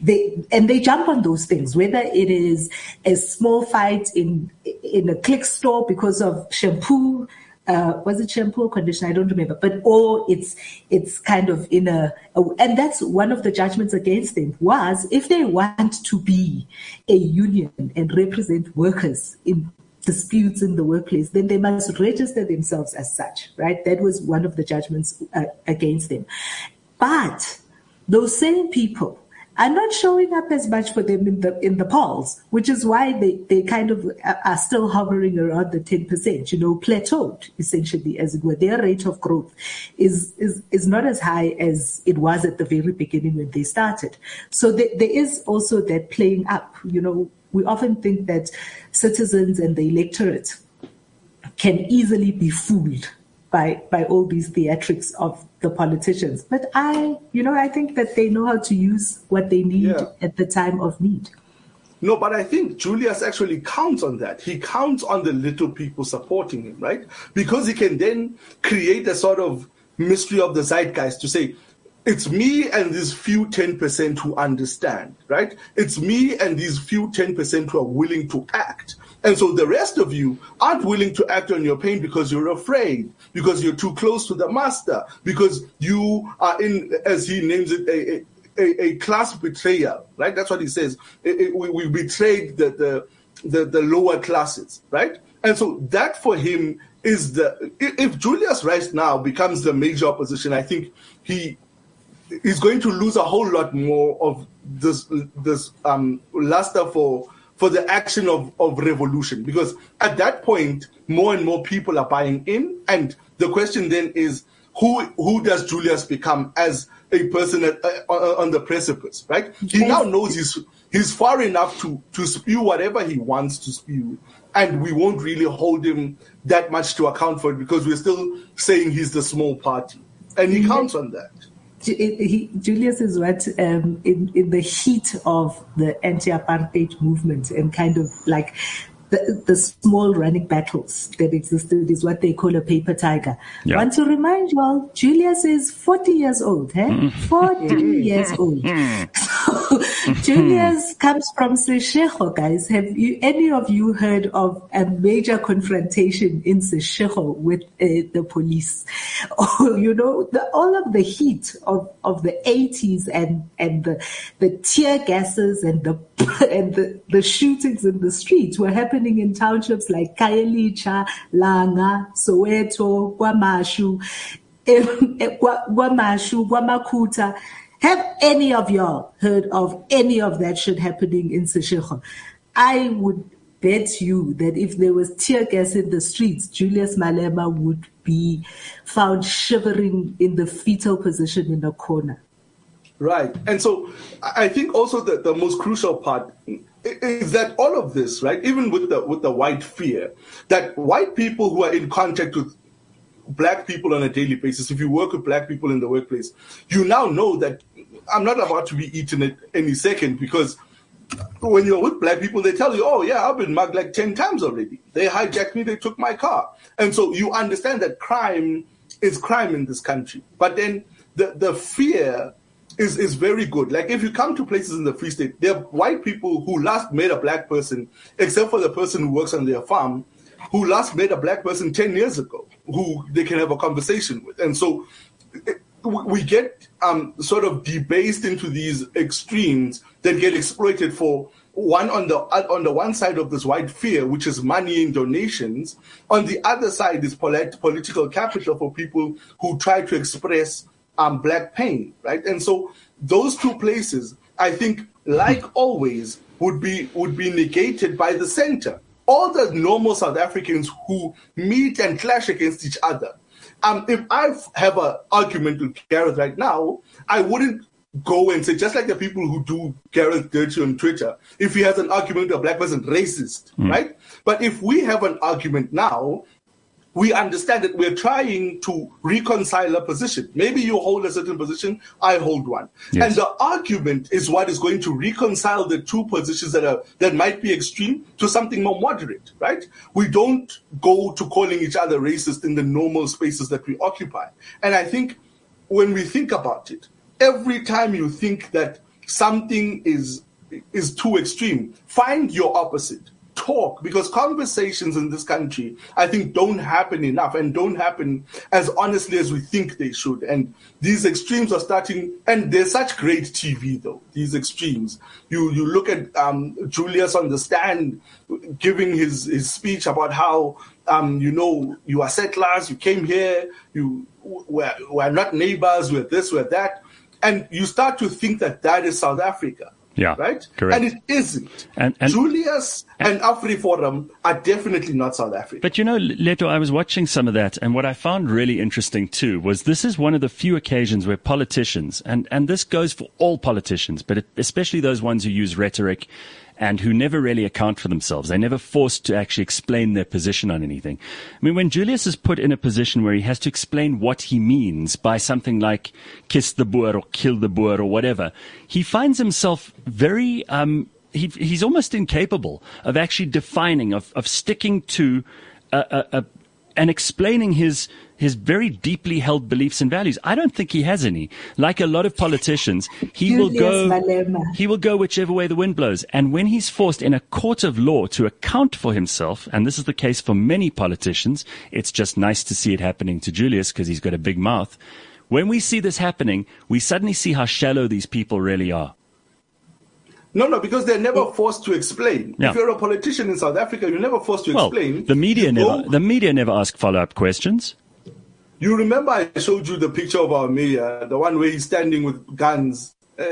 They and they jump on those things, whether it is a small fight in in a Clicks store because of shampoo. Uh, was it shampoo or conditioner? I don't remember, but or it's it's kind of in a, a and that's one of the judgments against them was if they want to be a union and represent workers in disputes in the workplace, then they must register themselves as such, right? That was one of the judgments uh, against them. But those same people are not showing up as much for them in the in the polls, which is why they, they kind of uh, are still hovering around the ten percent, you know, plateaued essentially, as it were. Their rate of growth is is is not as high as it was at the very beginning when they started. So there, there is also that playing up. You know, we often think that citizens and the electorate can easily be fooled by by all these theatrics of the politicians. But I, you know, I think that they know how to use what they need Yeah. at the time of need. No, but I think Julius actually counts on that. He counts on the little people supporting him, right? Because he can then create a sort of mystery of the zeitgeist to say, it's me and these few 10% who understand, right? It's me and these few 10% who are willing to act. And so the rest of you aren't willing to act on your pain because you're afraid, because you're too close to the master, because you are in, as he names it, a, a a, class betrayal, right? That's what he says. It- it- we, we betrayed the, the, the, the lower classes, right? And so that for him is the, if Julius right now becomes the major opposition, I think he is going to lose a whole lot more of this, this um, luster for, for the action of, of revolution. Because at that point, more and more people are buying in. And the question then is, who, who does Julius become as a person at, uh, on on the precipice, right? He now knows he's he's far enough to to spew whatever he wants to spew, and we won't really hold him that much to account for it because we're still saying he's the small party, and he counts on that. Julius is what um, in in the heat of the anti-apartheid movement and kind of like the, the small running battles that existed is what they call a paper tiger. Yeah. Want to remind you all, Julius is 40 years old, eh? 40 years old. So Julius comes from Seshego, guys. Have you, any of you heard of a major confrontation in Seshego with uh, the police? Oh, you know, the, all of the heat of, of the 80s and, and the, the tear gases and the, and the, the shootings in the streets were happening in townships like Khayelitsha, Langa, Soweto, em- em- eh, eh, Kwa- Kwamashu, Kwamakhuta. Have any of y'all heard of any of that shit happening in Seshego? I would bet you that if there was tear gas in the streets, Julius Malema would be found shivering in the fetal position in a corner. Right. And so I think also that the most crucial part is that all of this, right, even with the with the white fear, that white people who are in contact with black people on a daily basis, if you work with black people in the workplace, you now know that I'm not about to be eaten at any second because when you're with black people, they tell you, oh, yeah, I've been mugged like 10 times already. They hijacked me, they took my car. And so you understand that crime is crime in this country. But then the, the fear is, is very good. Like if you come to places in the Free State, there are white people who last met a black person, except for the person who works on their farm, who last met a black person 10 years ago who they can have a conversation with. And so we get um, sort of debased into these extremes that get exploited for one on the on the one side of this white fear, which is money and donations. On the other side is polit- political capital for people who try to express um, black pain, right? And so those two places, I think, like always, would be would be negated by the center. All the normal South Africans who meet and clash against each other. Um, if I have an argument with Gareth right now, I wouldn't go and say, just like the people who do Gareth dirty on Twitter, if he has an argument with a black person, racist, mm. right? But if we have an argument now we understand that we're trying to reconcile a position. Maybe you hold a certain position, I hold one. Yes. And the argument is what is going to reconcile the two positions that are that might be extreme to something more moderate, right? We don't go to calling each other racist in the normal spaces that we occupy. And I think when we think about it, every time you think that something is is too extreme, find your opposite talk because conversations in this country, I think, don't happen enough and don't happen as honestly as we think they should. And these extremes are starting, and there's such great TV though. These extremes. You you look at um, Julius on the stand giving his his speech about how um, you know you are settlers, you came here, you we're, we're not neighbors, we're this, we're that, and you start to think that that is South Africa. Yeah. Right? Correct. And it isn't. And, and Julius and, and AfriForum are definitely not South Africa. But you know, Leeto, I was watching some of that, and what I found really interesting too was this is one of the few occasions where politicians, and, and this goes for all politicians, but especially those ones who use rhetoric and who never really account for themselves. They're never forced to actually explain their position on anything. I mean, when Julius is put in a position where he has to explain what he means by something like kiss the Boer or kill the Boer or whatever, he finds himself very, um, he, he's almost incapable of actually defining, of, of sticking to a, a, a and explaining his his very deeply held beliefs and values. I don't think he has any. Like a lot of politicians, he Julius will go Malema. he will go whichever way the wind blows. And when he's forced in a court of law to account for himself, and this is the case for many politicians, it's just nice to see it happening to Julius because he's got a big mouth. When we see this happening, we suddenly see how shallow these people really are. No, no, because they're never forced to explain. Yeah. If you're a politician in South Africa, you're never forced to well, explain. The media you never, go, the media never ask follow-up questions. You remember I showed you the picture of our mayor, the one where he's standing with guns, uh,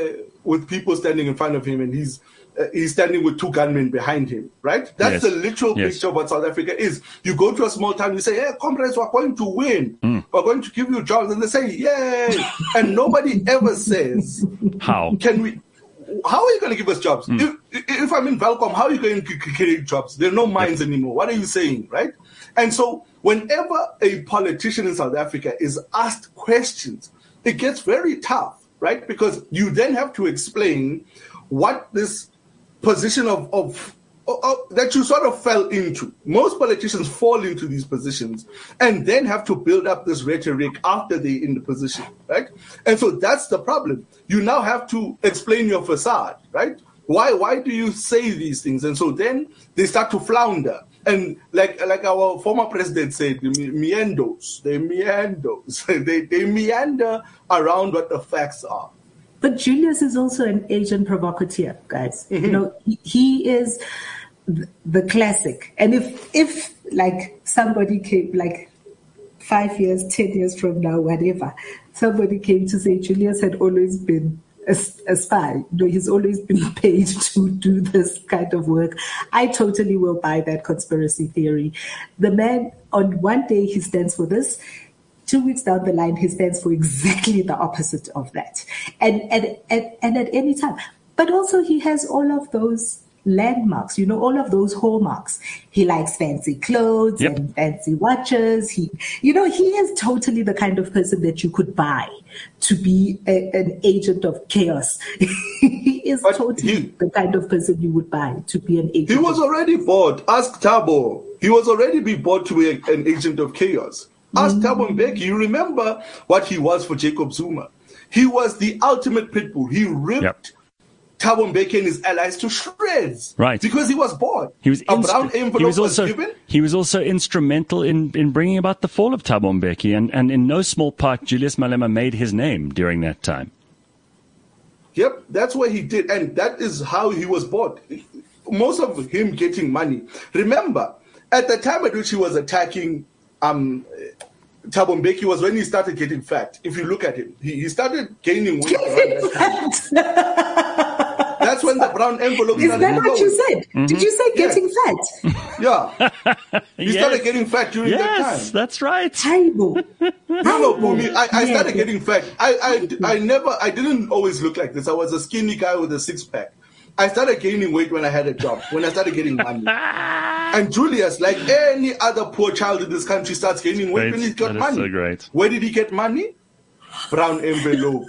with people standing in front of him, and he's uh, he's standing with two gunmen behind him, right? That's yes. the literal yes. picture of what South Africa is. You go to a small town, you say, "Hey, comrades, we're going to win. Mm. We're going to give you jobs," and they say, "Yay!" and nobody ever says, "How can we?" How are you going to give us jobs? Mm. If, if I'm in Welkom, how are you going to create jobs? There are no mines anymore. What are you saying, right? And so whenever a politician in South Africa is asked questions, it gets very tough, right? Because you then have to explain what this position of, of, that you sort of fell into. Most politicians fall into these positions and then have to build up this rhetoric after they're in the position, right? And so that's the problem. You now have to explain your facade, right? Why, why do you say these things? And so then they start to flounder and like like our former president said, meanders, they meanders, they, they meander around what the facts are. But Julius is also an agent provocateur, guys. Mm-hmm. You know, he, he is the classic. And if if like somebody came like five years, ten years from now, whatever, somebody came to say Julius had always been a, a spy. You know, he's always been paid to do this kind of work. I totally will buy that conspiracy theory. The man, on one day, he stands for this. Two weeks down the line, he stands for exactly the opposite of that. And, and, and, and at any time. But also, he has all of those landmarks, you know, all of those hallmarks. He likes fancy clothes yep. and fancy watches. He, you know, he is totally the kind of person that you could buy to be a, an agent of chaos. he is but totally he, the kind of person you would buy to be an agent. He was already bought. Ask Thabo. He was already be bought to be a, an agent of chaos. Ask mm. Thabo Mbeki. You remember what he was for Jacob Zuma. He was the ultimate pitbull. He ripped yep Thabo Mbeki and his allies to shreds. Right. Because he was bought. He was, a brown envelope he was also given. he was also instrumental in, in bringing about the fall of Thabo Mbeki, and, and in no small part, Julius Malema made his name during that time. Yep, that's what he did, and that is how he was bought. Most of him getting money. Remember, at the time at which he was attacking um, Thabo Mbeki was when he started getting fat. If you look at him, he, he started gaining weight. around that time. That's when the brown envelope Is started that what going. you said? Mm-hmm. Did you say Yeah. getting fat? Yeah, he started getting fat during that yes, time. that's right. Table. No, no, for me, I, I started getting fat. I, I, I never, I didn't always look like this. I was a skinny guy with a six pack. I started gaining weight when I had a job, when I started getting money. and Julius, like any other poor child in this country, starts gaining weight Great. when he's got That is money. so great. Where did he get money? Brown envelope.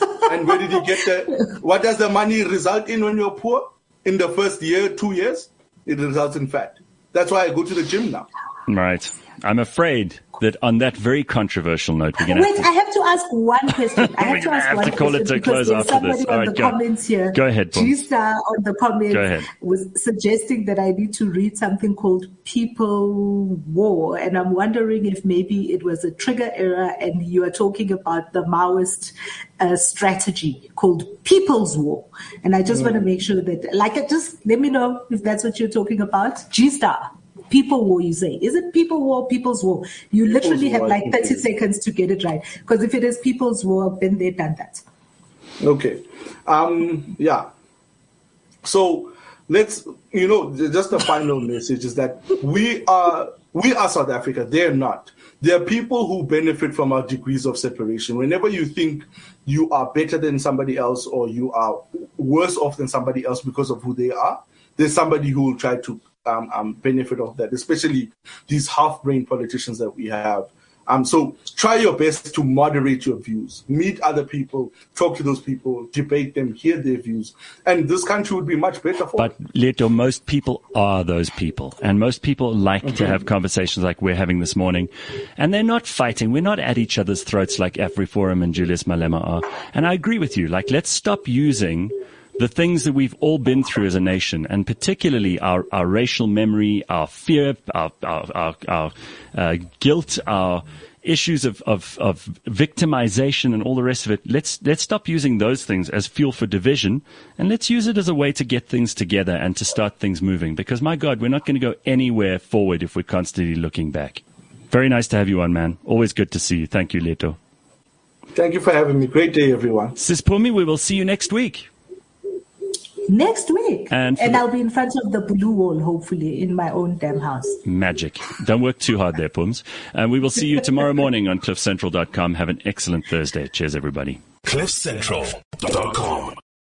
And where did you get the? What does the money result in when you're poor? In the first year, two years, it results in fat. That's why I go to the gym now. Right. I'm afraid that on that very controversial note, we're going to Wait, I have to ask one question. I have to ask have one to call it question to because close after this. somebody All the go. comments here. Go ahead. G-Star on the comments Go ahead. was suggesting that I need to read something called People War, and I'm wondering if maybe it was a trigger error, and you are talking about the Maoist uh, strategy called People's War. And I just want to make sure that, like, just let me know if that's what you're talking about. G-Star. People war, you say. Is it people war, people's war? You literally have war, like 30 it is. seconds to get it right. Because if it is people's war, then they've done that. Okay. Um, yeah. So let's, you know, just a final message is that we are, we are South Africa. They're not. There are people who benefit from our degrees of separation. Whenever you think you are better than somebody else or you are worse off than somebody else because of who they are, there's somebody who will try to um, um, benefit of that, especially these half-brain politicians that we have. Um, so try your best to moderate your views, meet other people, talk to those people, debate them, hear their views, and this country would be much better for. But Leeto, most people are those people, and most people like to have conversations like we're having this morning, and they're not fighting. We're not at each other's throats like AfriForum and Julius Malema are. And I agree with you. Like, let's stop using the things that we've all been through as a nation, and particularly our, our racial memory, our fear, our, our, our, our uh, guilt, our issues of, of, of victimization and all the rest of it. Let's, let's stop using those things as fuel for division and let's use it as a way to get things together and to start things moving. Because my God, we're not going to go anywhere forward if we're constantly looking back. Very nice to have you on, man. Always good to see you. Thank you, Leeto. Thank you for having me. Great day, everyone. Sis Pumi, we will see you next week. Next week. And And, the- I'll be in front of the blue wall, hopefully, in my own damn house. Magic. Don't work too hard there, Pums. And we will see you tomorrow morning on cliffcentral.com. Have an excellent Thursday. Cheers, everybody. CliffCentral.com.